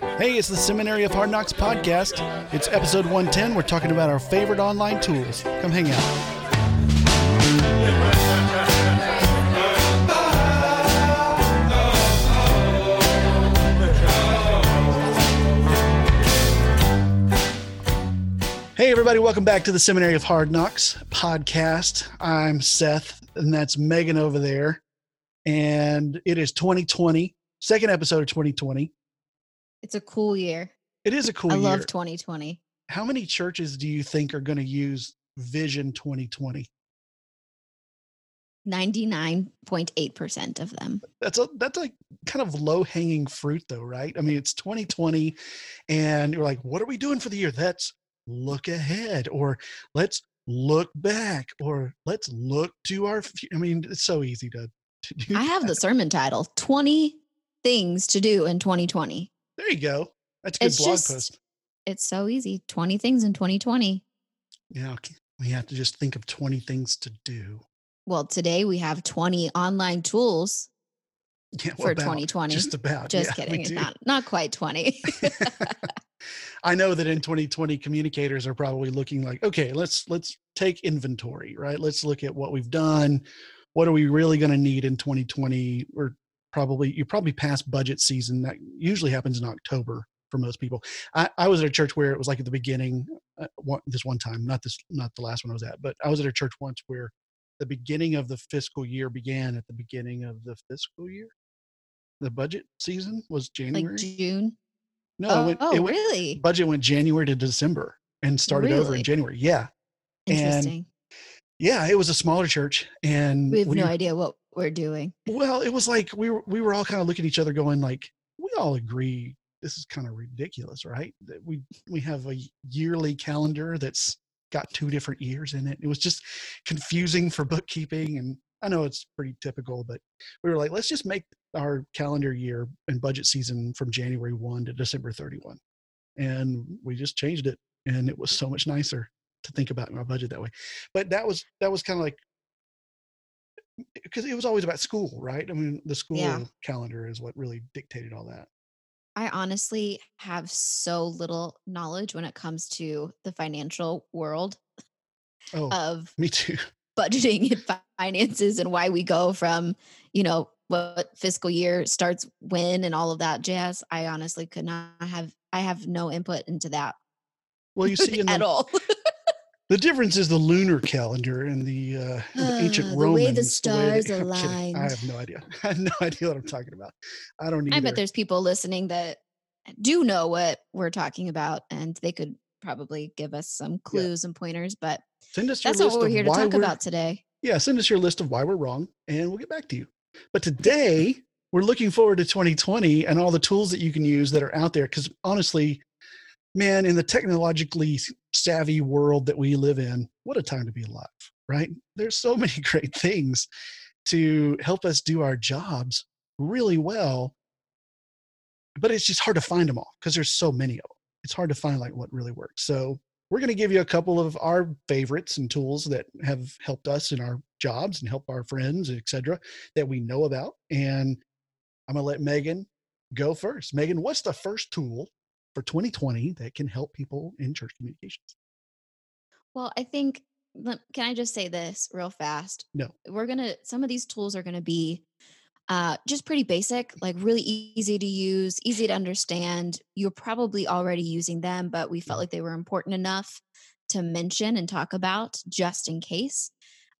Hey, it's the Seminary of Hard Knocks podcast. It's episode 110. We're talking about our favorite online tools. Come hang out. Hey, everybody, welcome back to the Seminary of Hard Knocks podcast. I'm Seth, and that's Meagan over there. And it is 2020, second episode of 2020. It's a cool year. It is a cool year. I year. love 2020. How many churches do you think are going to use Vision 2020? 99.8% of them. That's a that's like kind of low hanging fruit, though, right? I mean, it's 2020, and you're like, what are we doing for the year? Let's look ahead, or let's look back, or let's look to our. I mean, it's so easy to. to do I have that. the sermon title 20 things to do in 2020. There you go. That's a good It's blog just- post. It's so easy. 20 things in 2020. Yeah, okay. we have to just think of 20 things to do. Well, today we have 20 online tools Yeah, for about, 2020. Just about. Just yeah, kidding. Not not quite 20. I know that in 2020 communicators are probably looking like, okay, let's let's take inventory, right? Let's look at what we've done. What are we really going to need in 2020? Or probably you probably past budget season. That usually happens in October for most people. I, I was at a church where it was like at the beginning, uh, one, this one time, not this, not the last one I was at, but I was at a church once where the beginning of the fiscal year began at the beginning of the fiscal year. The budget season was January. like June. no, oh, it went, oh, it went, really? budget went January to December and started over in January. Yeah. and- Interesting. Yeah. It was a smaller church. And We have no idea what we're doing. Well, it was like we were we were all kind of looking at each other going like, we all agree this is kind of ridiculous, right? That we we have a yearly calendar that's got two different years in it. It was just confusing for bookkeeping and I know it's pretty typical, but we were like, let's just make our calendar year and budget season from January 1 to December 31. And we just changed it and it was so much nicer to think about our budget that way. But that was that was kind of like eh, because it was always about school, right? I mean, the school Yeah. calendar is what really dictated all that. I honestly have so little knowledge when it comes to the financial world Oh, of me too. budgeting and finances and why we go from, you know, what fiscal year starts when and all of that jazz. I honestly could not have I have no input into that Well, you see, in at the, all. The difference is the lunar calendar and the, uh, the ancient Ah, the way the Romans. way stars they- I'm. I have no idea. I have no idea what I'm talking about. I don't either. I bet there's people listening that do know what we're talking about and they could probably give us some clues and pointers, but send us your that's list what we're here to talk about today. yeah, send us your list of why we're wrong and we'll get back to you. But today we're looking forward to 2020 and all the tools that you can use that are out there. Because honestly, man, in the technologically savvy world that we live in, what a time to be alive, right? There's so many great things to help us do our jobs really well. But it's just hard to find them all because there's so many of them. It's hard to find like what really works. So we're going to give you a couple of our favorites and tools that have helped us in our jobs and help our friends, etc., that we know about. And I'm going to let Meagan go first. Meagan, what's the first tool for 2020 that can help people in church communications? Well, I think can I just say this real fast? No. We're going to some of these tools are going to be uh just pretty basic, like really easy to use, easy to understand. You're probably already using them, but we felt like they were important enough to mention and talk about just in case.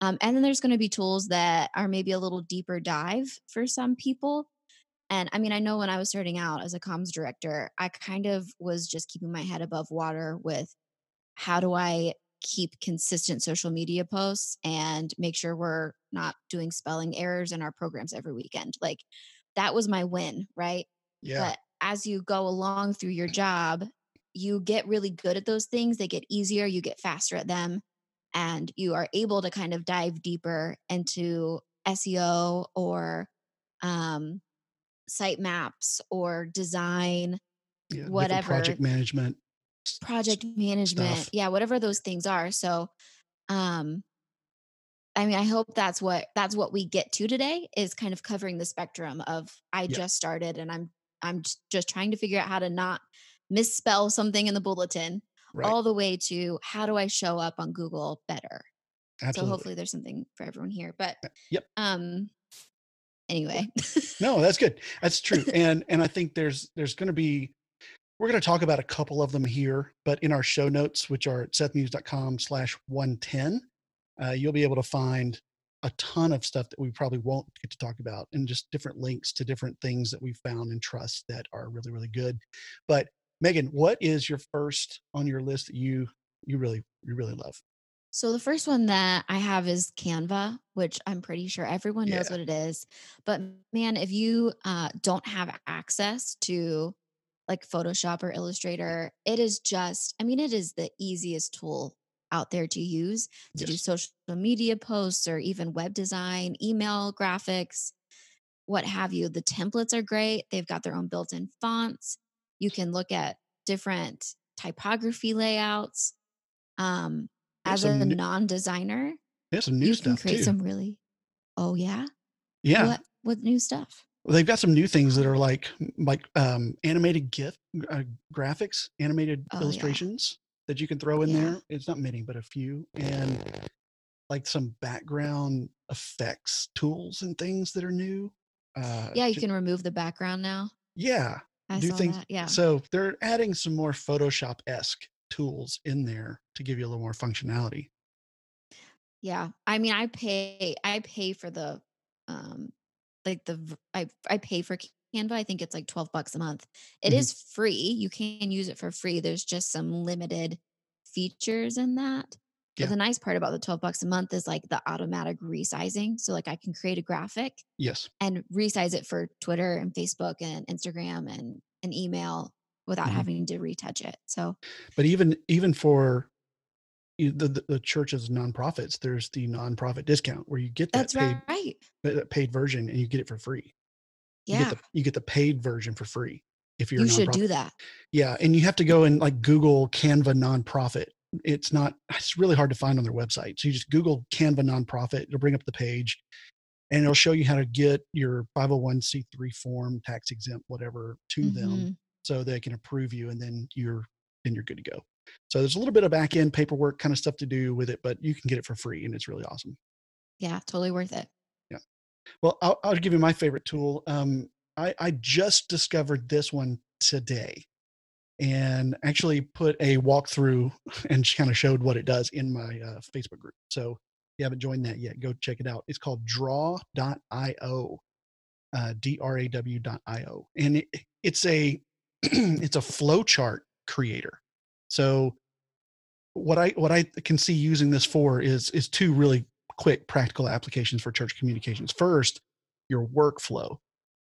Um, and then there's going to be tools that are maybe a little deeper dive for some people. And I mean, I know when I was starting out as a comms director, I kind of was just keeping my head above water with how do I keep consistent social media posts and make sure we're not doing spelling errors in our programs every weekend. Like that was my win, right? Yeah. But as you go along through your job, you get really good at those things. They get easier, you get faster at them, and you are able to kind of dive deeper into SEO or um, site maps or design, yeah whatever. Project management. project management. stuff. Yeah, whatever those things are. So um I mean, I hope that's what that's what we get to today is kind of covering the spectrum of I Yeah. just started and I'm I'm just, just trying to figure out how to not misspell something in the bulletin, Right. all the way to how do I show up on Google better. Absolutely. So hopefully there's something for everyone here. But Yep. um anyway. No, that's good. That's true. and and I think there's there's going to be we're going to talk about a couple of them here, but in our show notes, which are at sethmuse.com slash 110, uh, you'll be able to find a ton of stuff that we probably won't get to talk about and just different links to different things that we found and trust that are really, really good. But Meagan, what is your first on your list that you you really you really love? So the first one that I have is Canva, which I'm pretty sure everyone knows Yeah. what it is. But man, if you uh, don't have access to like Photoshop or Illustrator, it is just, I mean, it is the easiest tool out there to use to do social media posts or even web design, email graphics, what have you. The templates are great. They've got their own built in fonts. You can look at different typography layouts. Um, as a new, non designer, there's some new you can stuff create too. some really, oh, yeah. Yeah. What, what new stuff? Well, they've got some new things that are like like um, animated GIF uh, graphics, animated Oh, yeah. illustrations that you can throw in Yeah. there. It's not many, but a few, and like some background effects tools and things that are new. Uh, Yeah, you can remove the background now. yeah, I do that. Yeah. So they're adding some more Photoshop esque tools in there to give you a little more functionality. Yeah. I mean, I pay I pay for the um like the I, I pay for Canva. I think it's like 12 bucks a month. It Mhm. is free. You can use it for free. There's just some limited features in that. But the nice part about the 12 bucks a month is like the automatic resizing. So like I can create a graphic Yes. and resize it for Twitter and Facebook and Instagram and an email without Mhm. having to retouch it. So But even even for the, the the church's nonprofits, there's the nonprofit discount where you get that that's paid right. that paid version and you get it for free. You Yeah. get the you get the paid version for free if you're You should do that. Yeah, and you have to go and like Google Canva nonprofit. It's not it's really hard to find on their website. So you just Google Canva nonprofit, it'll bring up the page and it'll show you how to get your 501c3 form, tax exempt, whatever to them Mhm. So they can approve you and then you're then you're good to go. So there's a little bit of back end paperwork kind of stuff to do with it, but you can get it for free and it's really awesome. Yeah, totally worth it. Yeah. Well, I'll, I'll give you my favorite tool. Um, I, I just discovered this one today and actually put a walkthrough and kind of showed what it does in my uh, Facebook group. So if you haven't joined that yet, go check it out. It's called draw.io, uh, D-R-A-W.io. And it, it's a, it's a flowchart creator. So what I, what I can see using this for is, is two really quick practical applications for church communications. First, your workflow.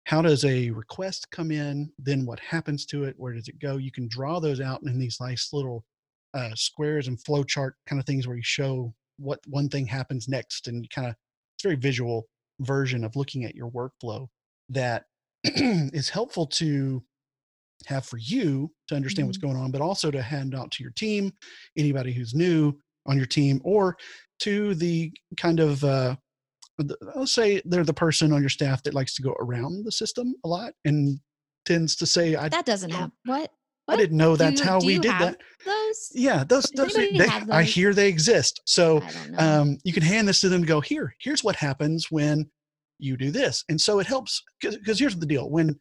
How does a request come in? Then what happens to it? Where does it go? You can draw those out in these nice little uh, squares and flowchart kind of things where you show what one thing happens next and kind of it's very visual version of looking at your workflow that is helpful to have for you to understand what's Mhm. going on, but also to hand out to your team, anybody who's new on your team, or to the kind of uh, let's say they're the person on your staff that likes to go around the system a lot and tends to say, "I That doesn't don't- have what? I didn't know that's you- how we did that." Those? Yeah, those those they, have I hear they exist. So I don't know. um, you can hand this to them go, "Here, here's what happens when you do this." And so it helps because here's the deal: when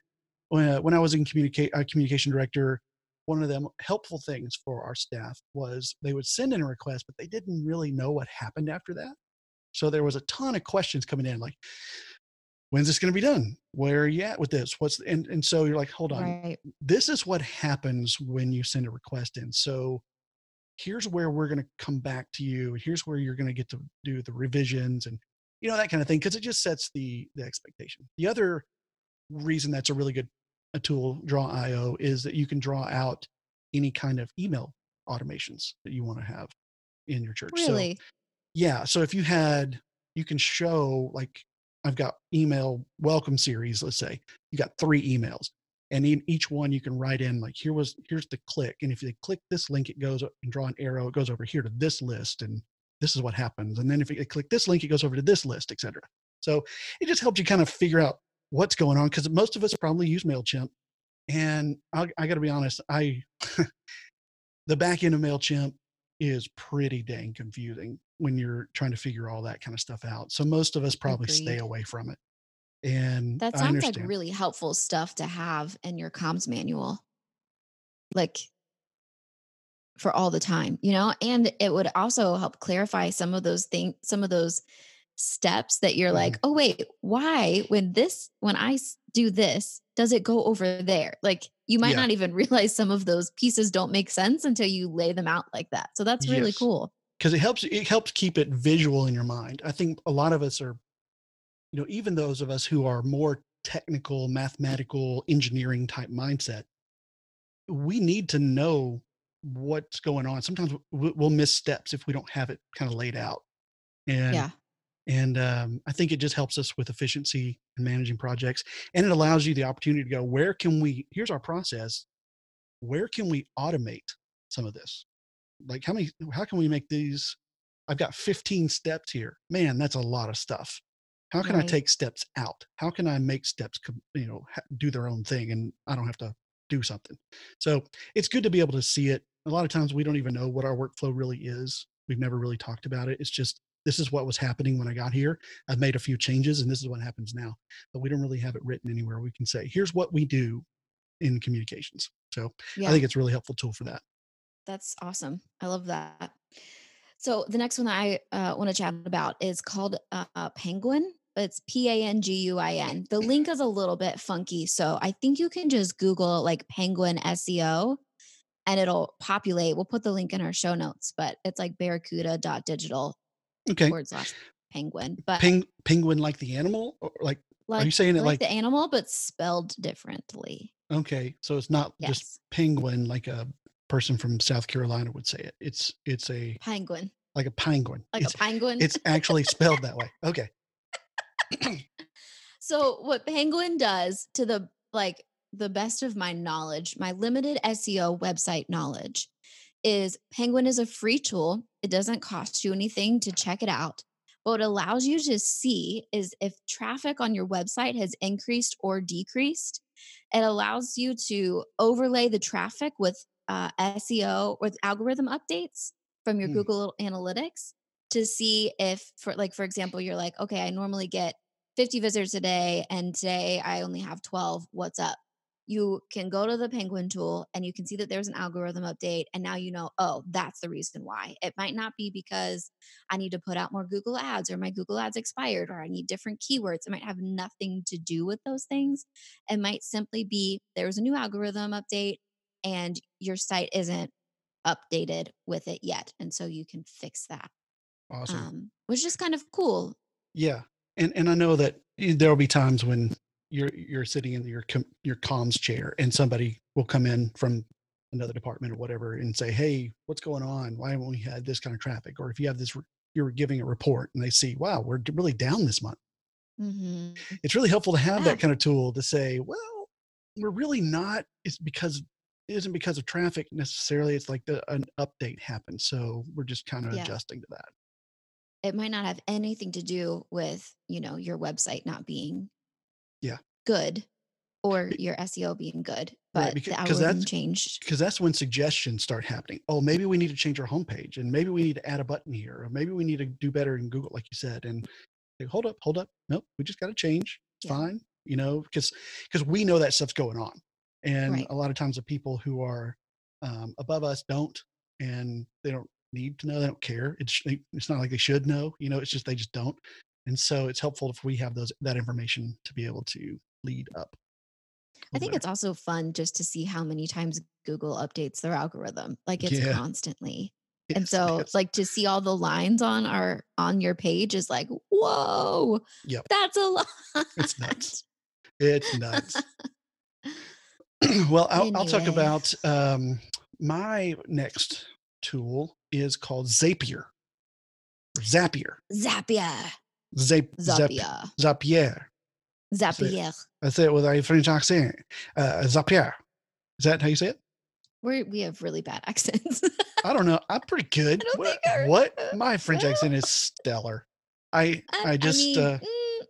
when, uh, when I was in communicate uh, communication director, one of them helpful things for our staff was they would send in a request, but they didn't really know what happened after that. So there was a ton of questions coming in, like, "When's this going to be done? Where are you at with this? What's?" And and so you're like, "Hold on, right. this is what happens when you send a request in. So here's where we're going to come back to you. and Here's where you're going to get to do the revisions and you know that kind of thing because it just sets the the expectation. The other reason that's a really good a tool, Draw.io, is that you can draw out any kind of email automations that you want to have in your church. So Really? yeah. So if you had, you can show like I've got email welcome series. Let's say you got three emails, and in each one you can write in like here was here's the click, and if you click this link, it goes and draw an arrow. It goes over here to this list, and this is what happens. And then if you click this link, it goes over to this list, etc. So it just helps you kind of figure out what's going on because most of us probably use Mailchimp. And I, I got to be honest, I the back end of Mailchimp is pretty dang confusing when you're trying to figure all that kind of stuff out. So most of us probably stay away from it. And That sounds like really helpful stuff to have in your comms manual. Like for all the time, you know, and it would also help clarify some of those things, some of those steps that you're Mhm. like, oh, wait, why, when this, when I do this, does it go over there? Like you might Yeah. not even realize some of those pieces don't make sense until you lay them out like that. So that's really Yes. cool. because it helps it helps keep it visual in your mind. I think a lot of us are, you know, even those of us who are more technical, mathematical, engineering type mindset, we need to know what's going on. Sometimes we- we'll miss steps if we don't have it kind of laid out. And yeah. And um, I think it just helps us with efficiency and managing projects, and it allows you the opportunity to go, where can we? Here's our process. Where can we automate some of this? Like how many? How can we make these? I've got 15 steps here. Man, that's a lot of stuff. How can I take steps out? How can I make steps, you know, do their own thing, and I don't have to do something. So it's good to be able to see it. A lot of times we don't even know what our workflow really is. We've never really talked about it. It's just this is what was happening when I got here. I've made a few changes, and this is what happens now. But we don't really have it written anywhere. We can say, here's what we do in communications. So Yeah. I think it's a really helpful tool for that. That's awesome. I love that. So the next one I uh, want to chat about is called uh, uh, Panguin. It's P A N G U I N. The link is a little bit funky, so I think you can just Google like Panguin SEO, and it'll populate. We'll put the link in our show notes, but it's like barracuda.digital Okay. forward slash penguin. But Peng, penguin like the animal? Or like, like, are you saying it like like, the animal, but spelled differently. okay, so it's not just penguin like a person from South Carolina would say it. It's it's a penguin, like a penguin. like it's a penguin. it's actually spelled that way. Okay. So what Panguin does to the like the best of my knowledge, my limited SEO website knowledge is Panguin is a free tool. It doesn't cost you anything to check it out. But what it allows you to see is if traffic on your website has increased or decreased. It allows you to overlay the traffic with uh, SEO with algorithm updates from your Hmm. Google Analytics to see if, for like, for example, you're like, okay, I normally get 50 visitors a day and today I only have 12. What's up? You can go to the Panguin tool and you can see that there's an algorithm update. And now you know, oh, that's the reason why. It might not be because I need to put out more Google ads or my Google ads expired or I need different keywords. It might have nothing to do with those things. It might simply be there's a new algorithm update and your site isn't updated with it yet. And so you can fix that, Awesome. um, which is kind of cool. Yeah, and and I know that there will be times when you're you're sitting in your com- your comms chair and somebody will come in from another department or whatever and say, "Hey, what's going on? Why haven't we had this kind of traffic?" Or if you have this, re- you're giving a report and they see, "Wow, we're d- really down this month." hmm It's really helpful to have Yeah. that kind of tool to say, "Well, we're really not." It's because it isn't because of traffic necessarily. It's like the, an update happened, so we're just kind of Yeah. adjusting to that. It might not have anything to do with, you know, your website not being. Good or your SEO being good, Right, but becau- the 'cause algorithm that's- changed. because that's when suggestions start happening. Oh, maybe we need to change our homepage, and maybe we need to add a button here, or maybe we need to do better in Google, like you said. And like, hold up, hold up, nope, we just got to change. It's Yeah. fine, you know, because because we know that stuff's going on, and Right. a lot of times the people who are um, above us don't, and they don't need to know, they don't care. It's it's not like they should know, you know. It's just they just don't, and so it's helpful if we have those that information to be able to lead up. I think it's also fun just to see how many times Google updates their algorithm. Like it's Yeah. constantly. it's And so like to see all the lines on our on your page is like, whoa, Yep. that's a lot. It's nuts. it's nuts. well, I'll, I'll talk about um, my next tool is called Zapier. Zapier. Zapier. Zap, Zap, Zapier. Zapier. Zapier. I say it with a French accent. Uh, Zapier. Is that how you say it? We're, we have really bad accents. I don't know. I'm pretty good. what? what? My French accent is stellar. I I, just mean, uh, mm,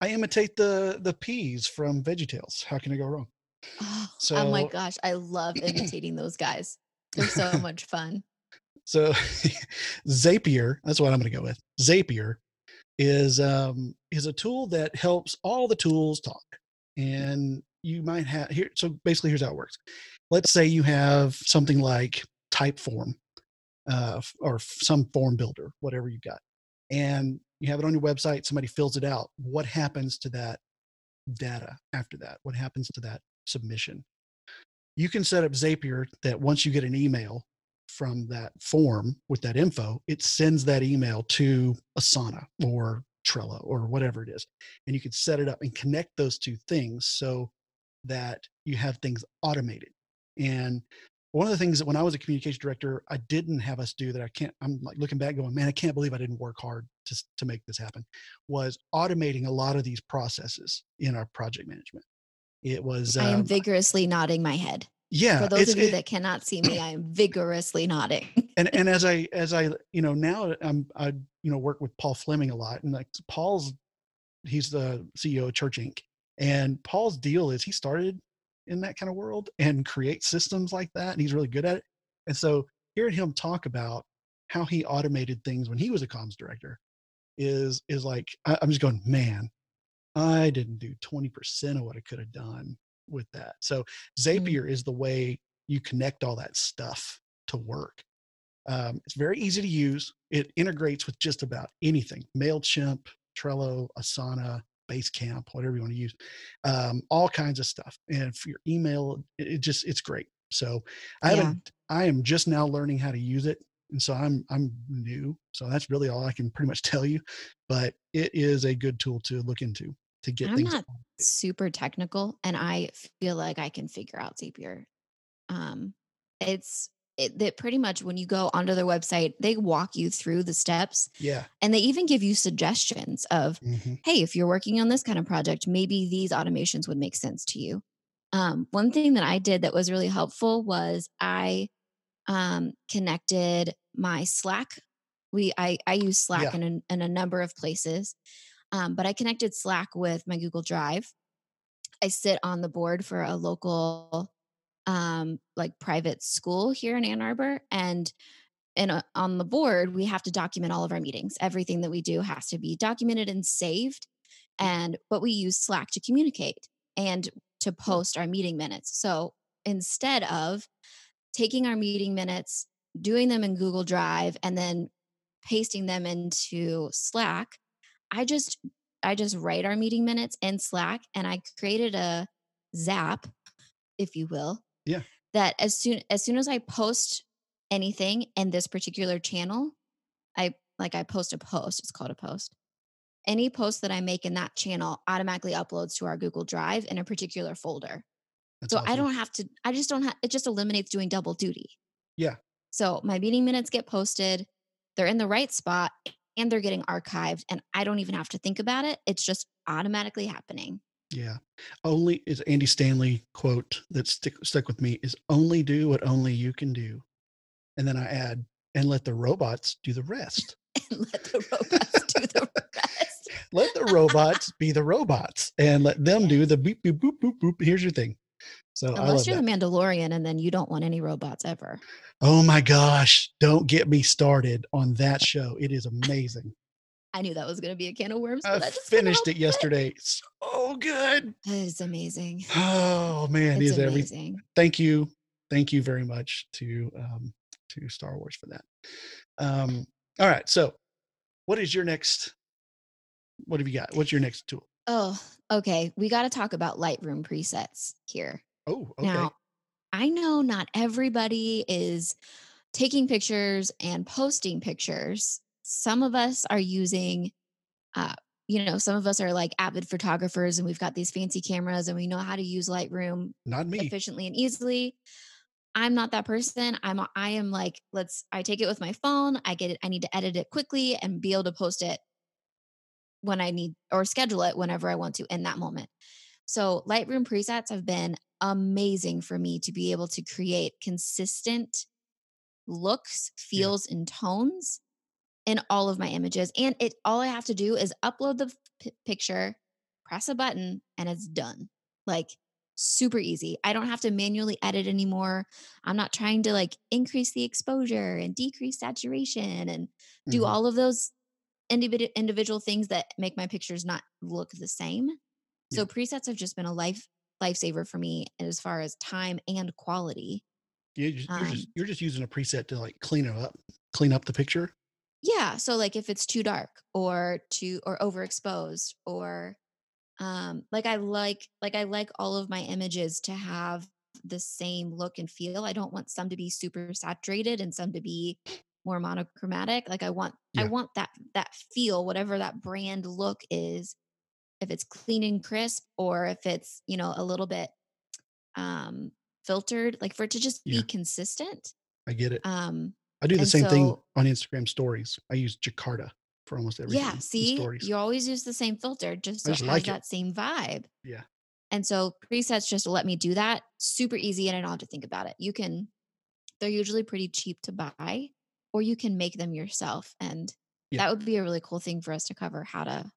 I imitate the the peas from VeggieTales. How can I go wrong? Oh, So oh my gosh, I love imitating those guys. They're so much fun. so Zapier, that's what I'm going to go with. Zapier is um, is a tool that helps all the tools talk. And you might have here. So basically, here's how it works. Let's say you have something like Typeform uh, or some form builder, whatever you've got, and you have it on your website. Somebody fills it out. What happens to that data after that? What happens to that submission? You can set up Zapier that once you get an email from that form with that info, it sends that email to Asana or Trello or whatever it is. And you can set it up and connect those two things so that you have things automated. And one of the things that when I was a communication director, I didn't have us do that. I can't, I'm like looking back going, man, I can't believe I didn't work hard to, to make this happen was automating a lot of these processes in our project management. It was, I am um, vigorously nodding my head. Yeah, For those it's- of you it- that cannot see me, I am vigorously nodding. and and as I as I you know now I'm I you know work with Paul Fleming a lot and like Paul's he's the CEO of Church Inc. and Paul's deal is he started in that kind of world and create systems like that and he's really good at it and so hearing him talk about how he automated things when he was a comms director is is like I, I'm just going man I didn't do 20% of what I could have done with that so Zapier is the way you connect all that stuff to work um, it's very easy to use. It integrates with just about anything MailChimp, Trello, Asana, Basecamp, whatever you want to use, um, all kinds of stuff. And for your email, it, it just, it's great. So I Yeah. haven't, I am just now learning how to use it. And so I'm, I'm new. So that's really all I can pretty much tell you, but it is a good tool to look into to get I'm things. not super technical and I feel like I can figure out Zapier. Um, it's it, that pretty much when you go onto their website, they walk you through the steps yeah. and they even give you suggestions of, mhm, hey, if you're working on this kind of project, maybe these automations would make sense to you. Um, one thing that I did that was really helpful was I um, connected my Slack. We I I use Slack Yeah. in a, in a number of places, um, but I connected Slack with my Google Drive. I sit on the board for a local um, like private school here in Ann Arbor, and and uh, on the board we have to document all of our meetings. Everything that we do has to be documented and saved. And but we use Slack to communicate and to post our meeting minutes. So instead of taking our meeting minutes, doing them in Google Drive, and then pasting them into Slack, I just I just write our meeting minutes in Slack and I created a zap, if you will. Yeah. That as soon as soon as I post anything in this particular channel, I like I post a post, it's called a post. Any post that I make in that channel automatically uploads to our Google Drive in a particular folder. That's So I don't have to, I just don't have, it just eliminates doing double duty. Yeah. So my meeting minutes get posted, they're in the right spot and they're getting archived, and I don't even have to think about it. It's just automatically happening. Yeah. Only is Andy Stanley quote that stick, stuck with me is only do what only you can do. And then I add, and let the robots do the rest. And let the robots do the rest. Let the robots be the robots and let them do the beep, beep, boop, boop, boop. Here's your thing. So I love Unless you're that. the Mandalorian and then you don't want any robots ever. Oh my gosh. Don't get me started on that show. It is amazing. I knew that was going to be a can of worms. I But I just finished it yesterday. So good. That is amazing. Oh man, It's is everything. amazing. thank you thank you very much to um to star wars for that um all right so what is your next what have you got what's your next tool Oh, okay. We got to talk about Lightroom presets here. Oh okay Now, I know not everybody is taking pictures and posting pictures. Some of us are using, uh, you know, some of us are like avid photographers and we've got these fancy cameras and we know how to use Lightroom not me efficiently and easily. I'm not that person. I'm I am like let's I take it with my phone. I get it I need to edit it quickly and be able to post it when I need or schedule it whenever I want to in that moment. So Lightroom presets have been amazing for me to be able to create consistent looks, feels and tones in all of my images and it all I have to do is upload the p- picture, press a button and it's done. Like super easy. I don't have to manually edit anymore. I'm not trying to like increase the exposure and decrease saturation and do Mhm. all of those individual individual things that make my pictures not look the same. Yeah. So presets have just been a life lifesaver for me as far as time and quality. You just, you're just Um, you're just using a preset to like clean it up, clean up the picture. yeah, so like if it's too dark or too or overexposed or um like I like like I like all of my images to have the same look and feel. I don't want some to be super saturated and some to be more monochromatic. Like I want I want that that feel whatever that brand look is if it's clean and crisp or if it's, you know, a little bit um filtered, like for it to just Yeah. be consistent. I get it. Um I do the same thing on Instagram stories. I use Jakarta for almost everything yeah, see, you always use the same filter just so it just has like it. that same vibe. Yeah. And so presets just let me do that super easy and I don't have to think about it. You can they're usually pretty cheap to buy or you can make them yourself and Yeah. that would be a really cool thing for us to cover how to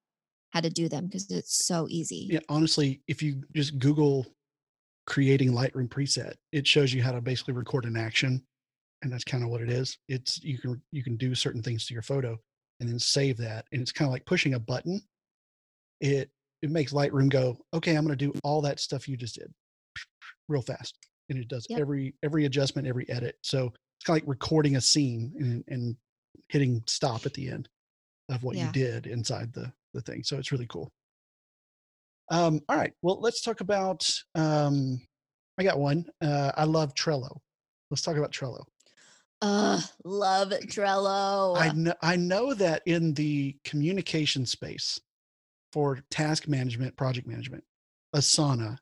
how to do them because it's so easy. Yeah. Honestly, if you just Google creating Lightroom preset, it shows you how to basically record an action. And that's kind of what it is. It's you can you can do certain things to your photo and then save that. And it's kind of like pushing a button. It it makes Lightroom go, okay, I'm gonna do all that stuff you just did real fast. And it does Yep. every every adjustment, every edit. So it's kind of like recording a scene and, and hitting stop at the end of what you did inside the the thing. So it's really cool. Um, all right. Well, let's talk about. Um, I got one. Uh, I love Trello. Let's talk about Trello. Ugh, love Trello. I know. I know that in the communication space for task management, project management, Asana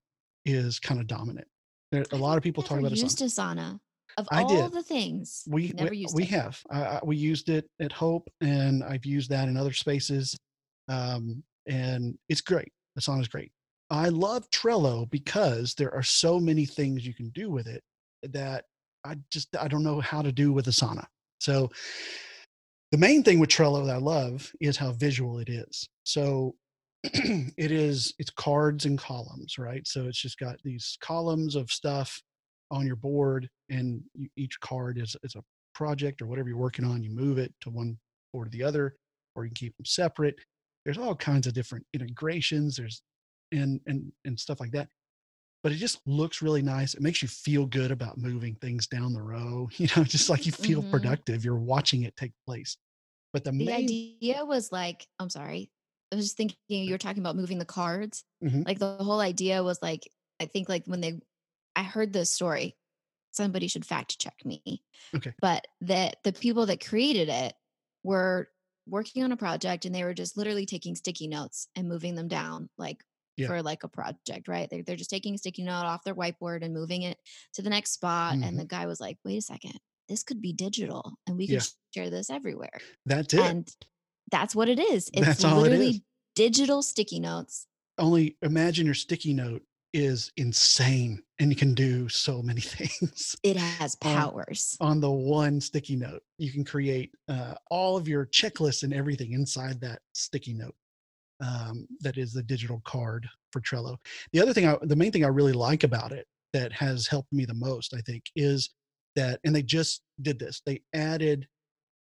is kind of dominant. There, a lot of people talk about Asana. used Asana. Of I all did. the things, We never we, used we have. I, I, we used it at Hope, and I've used that in other spaces, um, and it's great. Asana is great. I love Trello because there are so many things you can do with it that I just I don't know how to do with Asana. So the main thing with Trello that I love is how visual it is. So it is it's cards and columns, right? So it's just got these columns of stuff on your board, and you, each card is is a project or whatever you're working on. You move it to one or to the other, or you can keep them separate. There's all kinds of different integrations. There's and and and stuff like that. But it just looks really nice. It makes you feel good about moving things down the row. You know, just like you feel Mhm. productive. You're watching it take place. But the The main idea was like, I'm sorry. I was just thinking you were talking about moving the cards. Mhm. Like the whole idea was like, I think like when they I heard this story, somebody should fact check me. Okay. But that the people that created it were working on a project and they were just literally taking sticky notes and moving them down like Yeah. for like a project, right? They're, they're just taking a sticky note off their whiteboard and moving it to the next spot. Mhm. And the guy was like, wait a second, this could be digital and we Yeah. could share this everywhere. That's it. And that's what it is. It's That's all it literally is. digital sticky notes. Only imagine your sticky note is insane and you can do so many things It has powers. on the one sticky note. You can create uh, all of your checklists and everything inside that sticky note. Um, that is the digital card for Trello. The other thing, I, the main thing I really like about it that has helped me the most, I think, is that, and they just did this. They added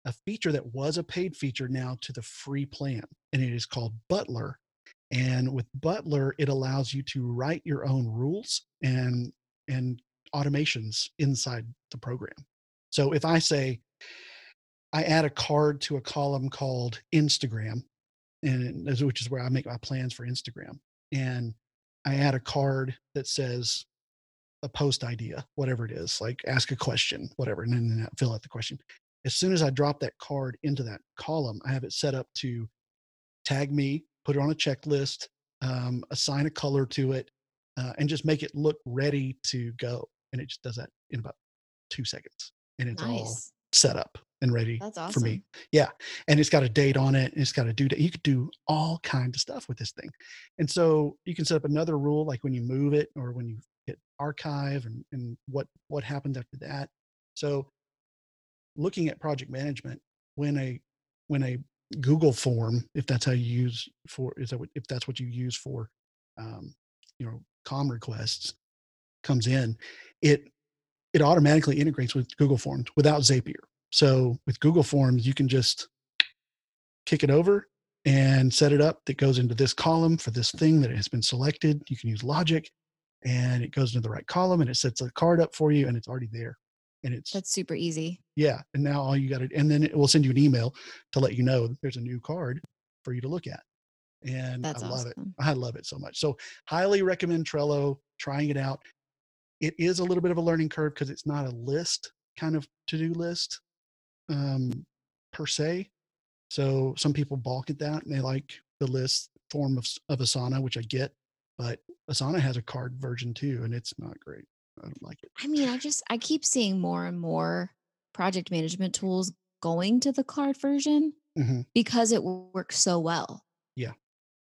a feature that was a paid feature now to the free plan, and it is called Butler. And with Butler, it allows you to write your own rules and and automations inside the program. So if I say I add a card to a column called Instagram, and which is where I make my plans for Instagram, and I add a card that says a post idea, whatever it is, like ask a question, whatever, and then then fill out the question. As soon as I drop that card into that column, I have it set up to tag me, put it on a checklist, um, assign a color to it, uh, and just make it look ready to go. And it just does that in about two seconds, and it's all set up and ready That's for me. Yeah, and it's got a date on it, and it's got a due date. You could do all kinds of stuff with this thing, and so you can set up another rule, like when you move it or when you hit archive, and and what what happens after that. So, looking at project management, when a when a Google form, if that's how you use for is that what, if that's what you use for, um, you know, com requests, comes in, it it automatically integrates with Google Forms without Zapier. So with Google Forms, you can just kick it over and set it up that goes into this column for this thing that has been selected. You can use Logic and it goes into the right column and it sets a card up for you and it's already there. And it's That's super easy. yeah. And now all you got to, and then it will send you an email to let you know that there's a new card for you to look at. And That's I love it. I love it so much. So highly recommend Trello, trying it out. It is a little bit of a learning curve because it's not a list kind of to-do list um, per se. So some people balk at that and they like the list form of, of Asana, which I get, but Asana has a card version too, and it's not great. I don't like it. I mean, I just I keep seeing more and more project management tools going to the card version hmm because it works so well. Yeah.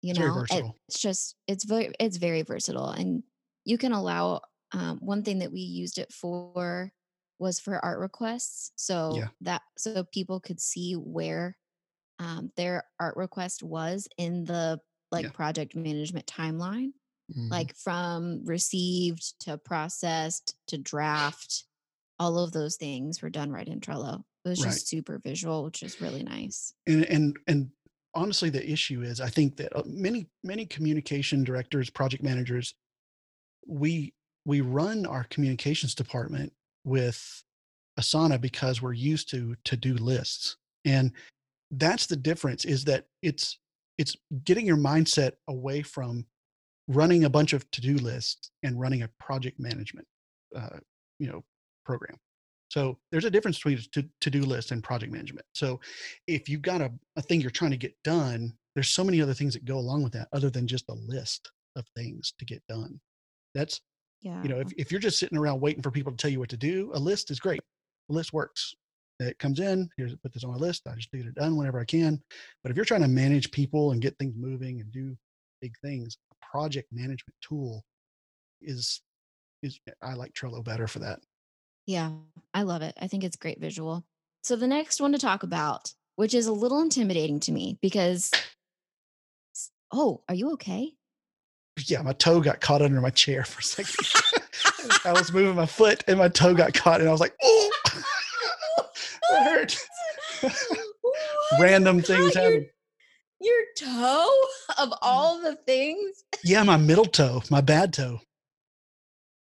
You It's know, it- it's just it's very it's very versatile and you can allow um, one thing that we used it for was for art requests. So that so people could see where um, their art request was in the like Yeah. project management timeline Mhm. like from received to processed to draft all of those things were done right in trello it was Right. just super visual which is really nice and and and honestly the issue is i think that uh, many many communication directors project managers we we run our communications department with asana because we're used to to do lists and that's the difference is that it's it's getting your mindset away from running a bunch of to-do lists and running a project management uh, you know program. So there's a difference between to- to-do list and project management. So if you've got a, a thing you're trying to get done there's so many other things that go along with that other than just a list of things to get done. That's yeah you know if, if you're just sitting around waiting for people to tell you what to do a list is great. A list works. It comes in here's put this on my list i just get it done whenever i can. But if you're trying to manage people and get things moving and do big things project management tool is is i like trello better for that. Yeah i love it i think it's great visual. So the next one to talk about which is a little intimidating to me because oh are you okay? Yeah my toe got caught under my chair for a second. I was moving my foot and my toe got caught and i was like oh! That hurt. Random things happen your toe of Mm. all the things yeah my middle toe my bad toe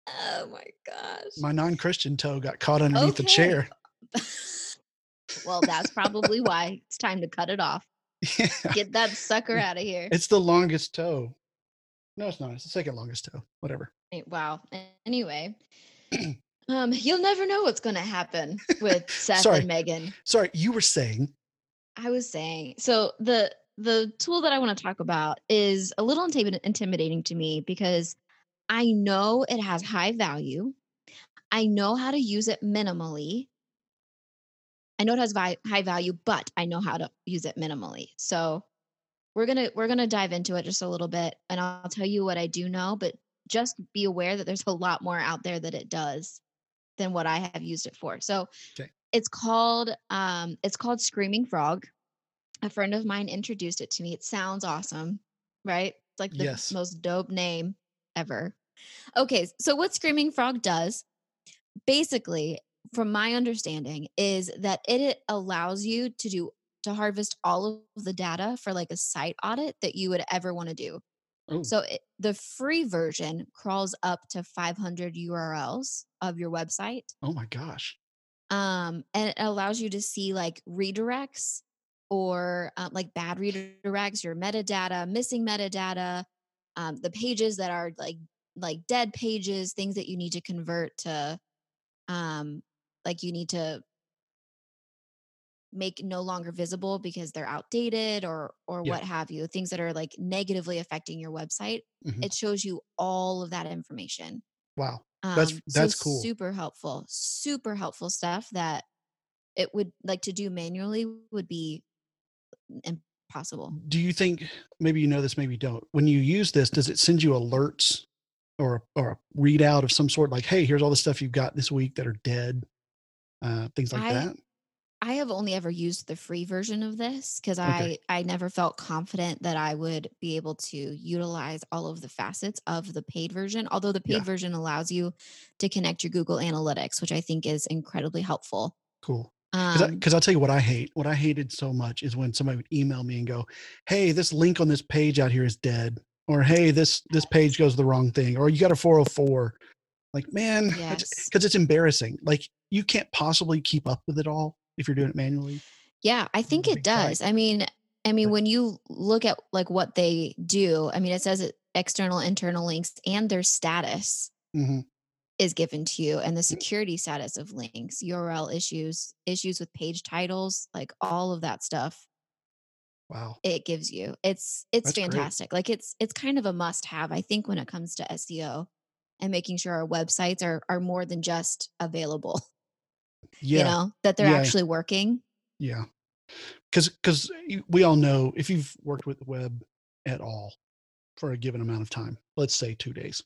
oh my gosh my non-christian toe got caught underneath the chair well, that's probably why it's time to cut it off. yeah. Get that sucker out of here. It's the longest toe. No, it's not. It's the second longest toe. Whatever. Eh, Wow. Anyway, um, you'll never know what's going to happen with Seth Sorry. and Meagan. Sorry, you were saying. I was saying, so the the tool that I want to talk about is a little intimi- intimidating to me because I know it has high value. I know how to use it minimally. I know it has vi- high value, but I know how to use it minimally. So we're gonna we're gonna dive into it just a little bit, and I'll tell you what I do know. But just be aware that there's a lot more out there that it does than what I have used it for. So Okay. it's called um, it's called Screaming Frog. A friend of mine introduced it to me. It sounds awesome, right? It's like the Yes. most dope name ever. Okay, so what Screaming Frog does, basically, from my understanding, is that it allows you to do to harvest all of the data for like a site audit that you would ever want to do. Oh, So it, the free version crawls up to 500 URLs of your website oh my gosh. um, and it allows you to see like redirects or um, like bad redirects, your metadata, missing metadata, um, the pages that are like like dead pages, things that you need to convert to, um, like you need to make no longer visible because they're outdated or or Yeah. what have you, things that are like negatively affecting your website. Mhm. It shows you all of that information. Wow. That's- Um, that's so cool. Super helpful. Super helpful stuff that it would like to do manually would be impossible. Do you think maybe you know this, maybe you don't? When you use this, does it send you alerts or or a readout of some sort like, hey, here's all the stuff you've got this week that are dead? Uh, things like I- that. I have only ever used the free version of this because Okay. I I never felt confident that I would be able to utilize all of the facets of the paid version. Although the Yeah. paid version allows you to connect your Google Analytics, which I think is incredibly helpful. Cool. Because Um, I'll tell you what I hate. What I hated so much is when somebody would email me and go, "Hey, this link on this page out here is dead," or "Hey, this this page goes the wrong thing," or "You got a 404." Like, man, yes. because it's embarrassing. Like, you can't possibly keep up with it all if you're doing it manually. Yeah, I think it does. I mean, I mean, when you look at like what they do, I mean, it says it external, internal links and their status mhm, is given to you and the mm, security status of links, URL issues, issues with page titles, like all of that stuff wow, it gives you. It's it's that's great. fantastic. Like it's it's kind of a must have I think when it comes to SEO and making sure our websites are are more than just available, you Yeah, know, that they're yeah, actually working. yeah. Because because we all know if you've worked with the web at all for a given amount of time, let's say two days,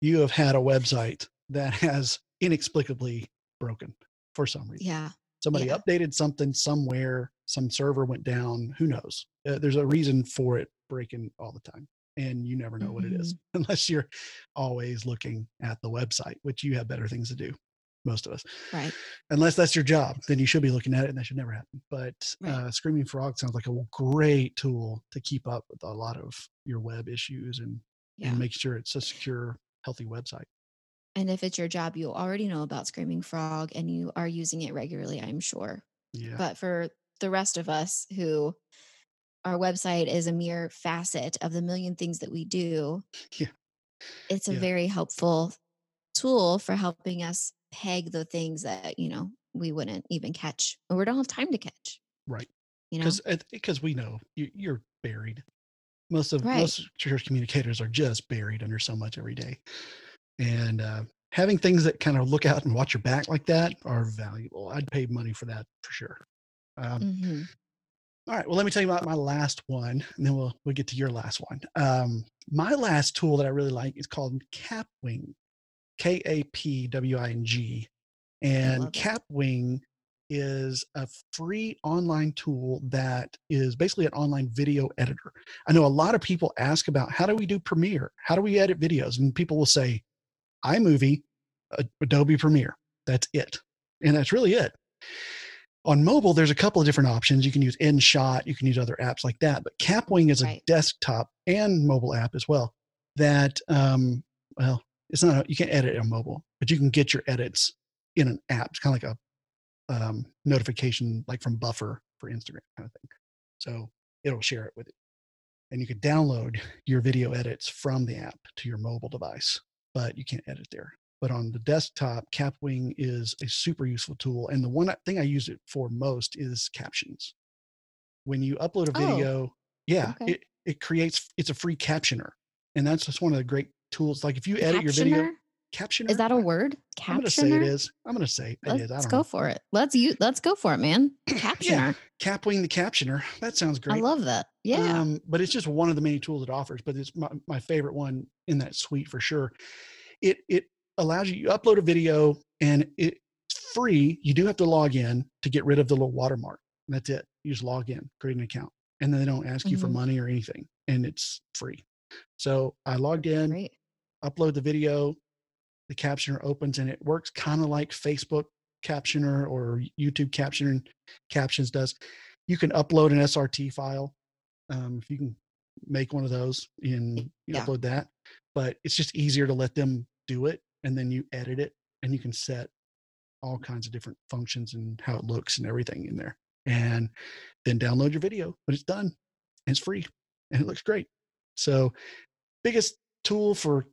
you have had a website that has inexplicably broken for some reason. Yeah. Somebody Yeah. updated something somewhere, some server went down, who knows? Uh, there's a reason for it breaking all the time. And you never know what it is Mhm. unless you're always looking at the website, which you have better things to do, most of us. Right. Unless that's your job, then you should be looking at it and that should never happen. But Right. uh, Screaming Frog sounds like a great tool to keep up with a lot of your web issues and, Yeah. and make sure it's a secure, healthy website. And if it's your job, you already know about Screaming Frog and you are using it regularly, I'm sure. Yeah. But for the rest of us who our website is a mere facet of the million things that we do, Yeah. it's a Yeah. very helpful tool for helping us peg the things that, you know, we wouldn't even catch or we don't have time to catch, Right. you know? Because we know you, you're buried. Most of Right. most church communicators are just buried under so much every day, and uh, having things that kind of look out and watch your back like that are valuable. I'd pay money for that for sure. Um, hmm all right. Well, let me tell you about my last one, and then we'll we'll get to your last one. Um, my last tool that I really like is called Kapwing, K A P W I N G, and. Kapwing is a free online tool that is basically an online video editor. I know a lot of people ask about how do we do Premiere? How do we edit videos? And people will say iMovie, Adobe Premiere. That's it. And that's really it. On mobile, there's a couple of different options. You can use InShot, you can use other apps like that. But Kapwing is a Right. desktop and mobile app as well. That um, well, it's not a, you can't edit on mobile, but you can get your edits in an app. It's kind of like a um, notification, like from Buffer for Instagram kind of thing. So it'll share it with you, and you can download your video edits from the app to your mobile device, but you can't edit there. But on the desktop, Kapwing is a super useful tool, and the one thing I use it for most is captions. When you upload a Oh, video, yeah, okay. it it creates it's a free captioner, and that's just one of the great tools. Like if you edit your video, Captioner? Is that a word? Captioner. I'm gonna say it is. I'm gonna say it is. Let's go know. for it. Let's you let's go for it, man. Yeah, Captioner. Kapwing the captioner. That sounds great. I love that. Yeah. Um, but it's just one of the many tools it offers. But it's my, my favorite one in that suite for sure. It it allows you you upload a video and it's free. You do have to log in to get rid of the little watermark. That's it. You just log in, create an account, and then they don't ask you for Mhm. money or anything, and it's free. So I logged in, Great. upload the video, the captioner opens, and it works kind of like Facebook captioner or YouTube captioner captions does. You can upload an SRT file um, if you can make one of those and Yeah. upload that. But it's just easier to let them do it, and then you edit it, and you can set all kinds of different functions and how it looks and everything in there, and then download your video when it's done. And it's free, and it looks great. So, biggest tool for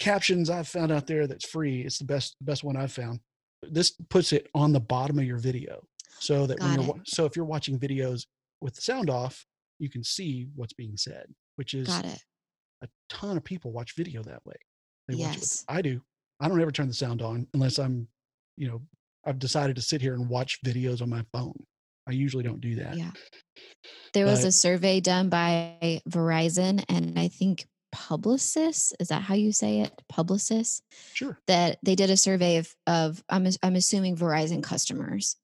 captions I've found out there that's free. It's the best best one I've found. This puts it on the bottom of your video, so that when you're it. so if you're watching videos with the sound off, you can see what's being said, which is Got it. a ton of people watch video that way. They watch it with Yes. I do. I don't ever turn the sound on unless I'm, you know, I've decided to sit here and watch videos on my phone. I usually don't do that. Yeah. There was But a survey done by Verizon and I think Publicis, is that how you say it? publicists sure. that they did a survey of of I'm I'm assuming Verizon customers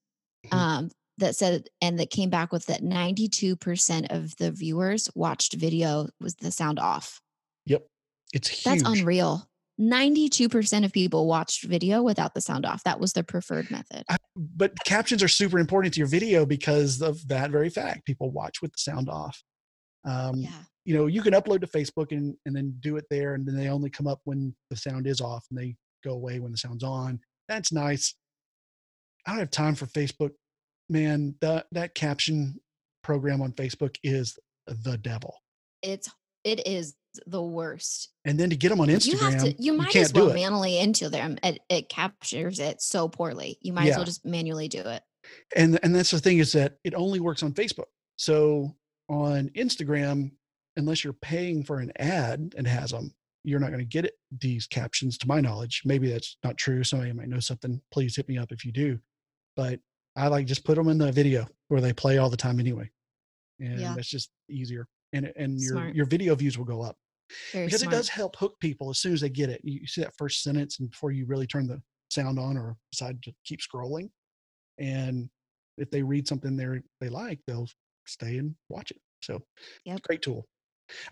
Mhm. um that said and that came back with that 92% of the viewers watched video was the sound off. Yep. It's huge. That's unreal. 92% of people watched video without the sound off. That was their preferred method. But captions are super important to your video because of that very fact. People watch with the sound off. Um, yeah. You know, you can upload to Facebook and, and then do it there, and then they only come up when the sound is off and they go away when the sound's on. That's nice. I don't have time for Facebook. Man, that that caption program on Facebook is the devil. It's it is the worst. And then to get them on Instagram, You have to. You might can't as well manually into them. It, it captures it so poorly. You might as well just manually do it. and and that's the thing is that it only works on Facebook. So on Instagram, unless you're paying for an ad and has them, you're not going to get it, these captions. To my knowledge, maybe that's not true. Somebody might know something. Please hit me up if you do. But I like just put them in the video where they play all the time anyway, and Yeah. that's just easier. And and your Smart. your video views will go up Very because smart. it does help hook people as soon as they get it. You, see that first sentence, and before you really turn the sound on or decide to keep scrolling, and if they read something they they like, they'll stay and watch it. So, Yep. great tool.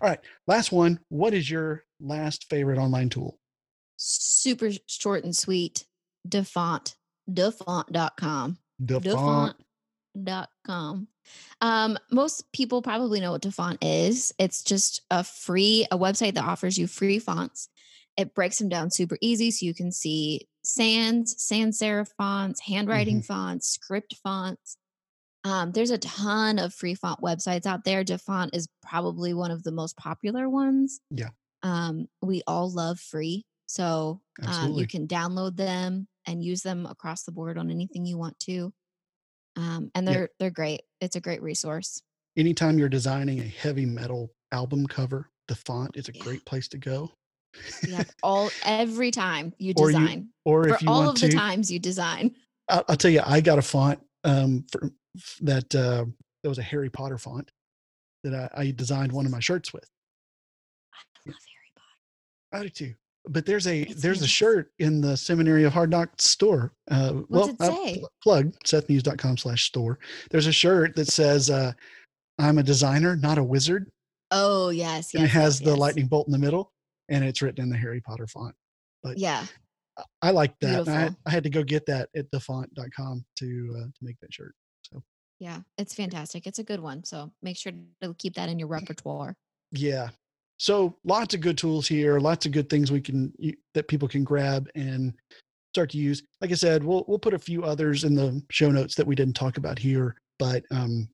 All right, last one. What is your last favorite online tool? Super short and sweet. Dafont. Dafont.com. Dafont.com. Um, most people probably know what Dafont is. It's just a free a website that offers you free fonts. It breaks them down super easy so you can see sans, sans serif fonts, handwriting Mm-hmm. fonts, script fonts. Um, there's a ton of free font websites out there. Dafont is probably one of the most popular ones. Yeah. Um, we all love free. So um, you can download them and use them across the board on anything you want to. Um, and they're they're great. It's a great resource. Anytime you're designing a heavy metal album cover, the font is a Yeah. great place to go. Yeah, all every time you Or you- design, Or for if you all of to, the times you design. I'll, I'll tell you, I got a font um, for that. Uh, that was a Harry Potter font that I, I designed one of my shirts with. I love Harry Potter. I do too. But there's a It's there's a shirt in the Seminary of Hard Knocks store. Uh, well, it uh, say? pl- plug SethMuse.com slash store. There's a shirt that says, uh, "I'm a designer, not a wizard," Oh yes, yes. and it has yes, the yes. lightning bolt in the middle, and it's written in the Harry Potter font. But Yeah, I- I like that. I, I had to go get that at dafont.com to uh, to make that shirt. Yeah. It's fantastic. It's a good one. So make sure to keep that in your repertoire. yeah. So lots of good tools here, lots of good things we can that people can grab and start to use. Like I said, we'll we'll put a few others in the show notes that we didn't talk about here, but um,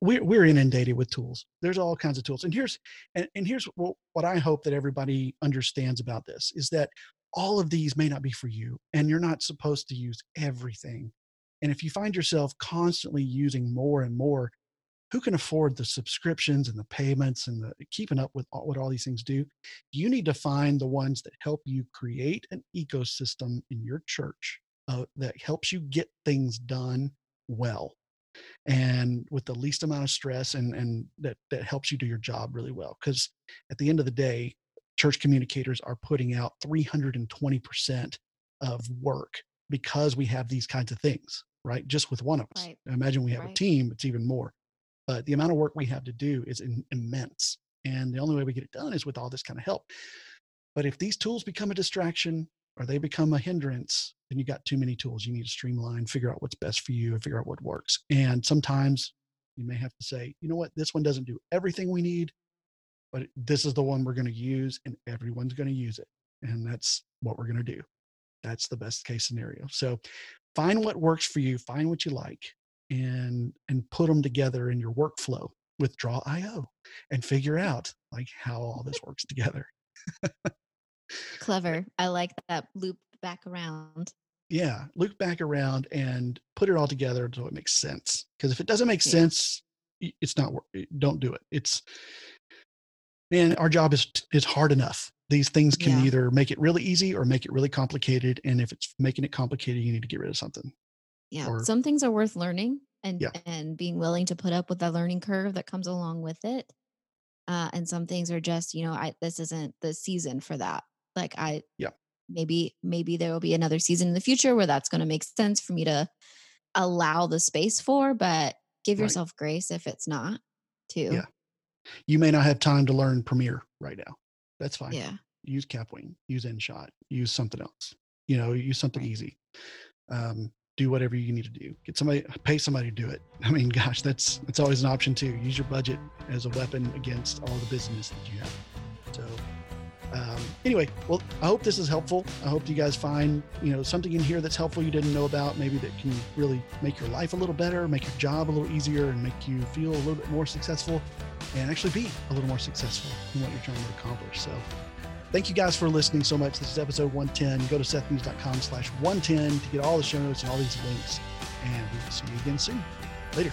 we're we're inundated with tools. There's all kinds of tools, and here's and, and here's what, what I hope that everybody understands about this is that all of these may not be for you, and you're not supposed to use everything. And if you find yourself constantly using more and more, who can afford the subscriptions and the payments and the keeping up with all, what all these things do? You need to find the ones that help you create an ecosystem in your church uh, that helps you get things done well and with the least amount of stress and and that that helps you do your job really well because at the end of the day church communicators are putting out 320% of work because we have these kinds of things right just with one of us. Right. imagine we have a team it's even more. But the amount of work we have to do is in, immense and the only way we get it done is with all this kind of help. But if these tools become a distraction or they become a hindrance then you got too many tools. You need to streamline figure out what's best for you and figure out what works. And sometimes you may have to say you know what? This one doesn't do everything we need but this is the one we're going to use and everyone's going to use it and that's what we're going to do. That's the best case scenario. So find what works for you find what you like and and put them together in your workflow with draw.io and figure out like how all this works together Clever. I like that loop back around. yeah loop back around and put it all together so it makes sense because if it doesn't make Yeah. sense it's not don't do it it's man our job is is hard enough these things can Yeah. either make it really easy or make it really complicated and if it's making it complicated you need to get rid of something Yeah. Or- Some things are worth learning and Yeah. and being willing to put up with the learning curve that comes along with it. Uh, and some things are just, you know, I this isn't the season for that. Like I Yeah. maybe maybe there will be another season in the future where that's going to make sense for me to allow the space for, but give Right. yourself grace if it's not too. Yeah. You may not have time to learn Premiere right now. That's fine. Yeah. Use Kapwing, use InShot, use something else. You know, use something Right. easy. Um, do whatever you need to do. Get somebody, pay somebody to do it. I mean, gosh, that's that's always an option too. Use your budget as a weapon against all the business that you have. So, um, anyway, well, I hope this is helpful. I hope you guys find you know something in here that's helpful you didn't know about, maybe that can really make your life a little better, make your job a little easier, and make you feel a little bit more successful, and actually be a little more successful in what you're trying to accomplish. So. Thank you guys for listening so much. This is episode 110. Go to sethmuse.com slash 110 to get all the show notes and all these links. And we will see you again soon. Later.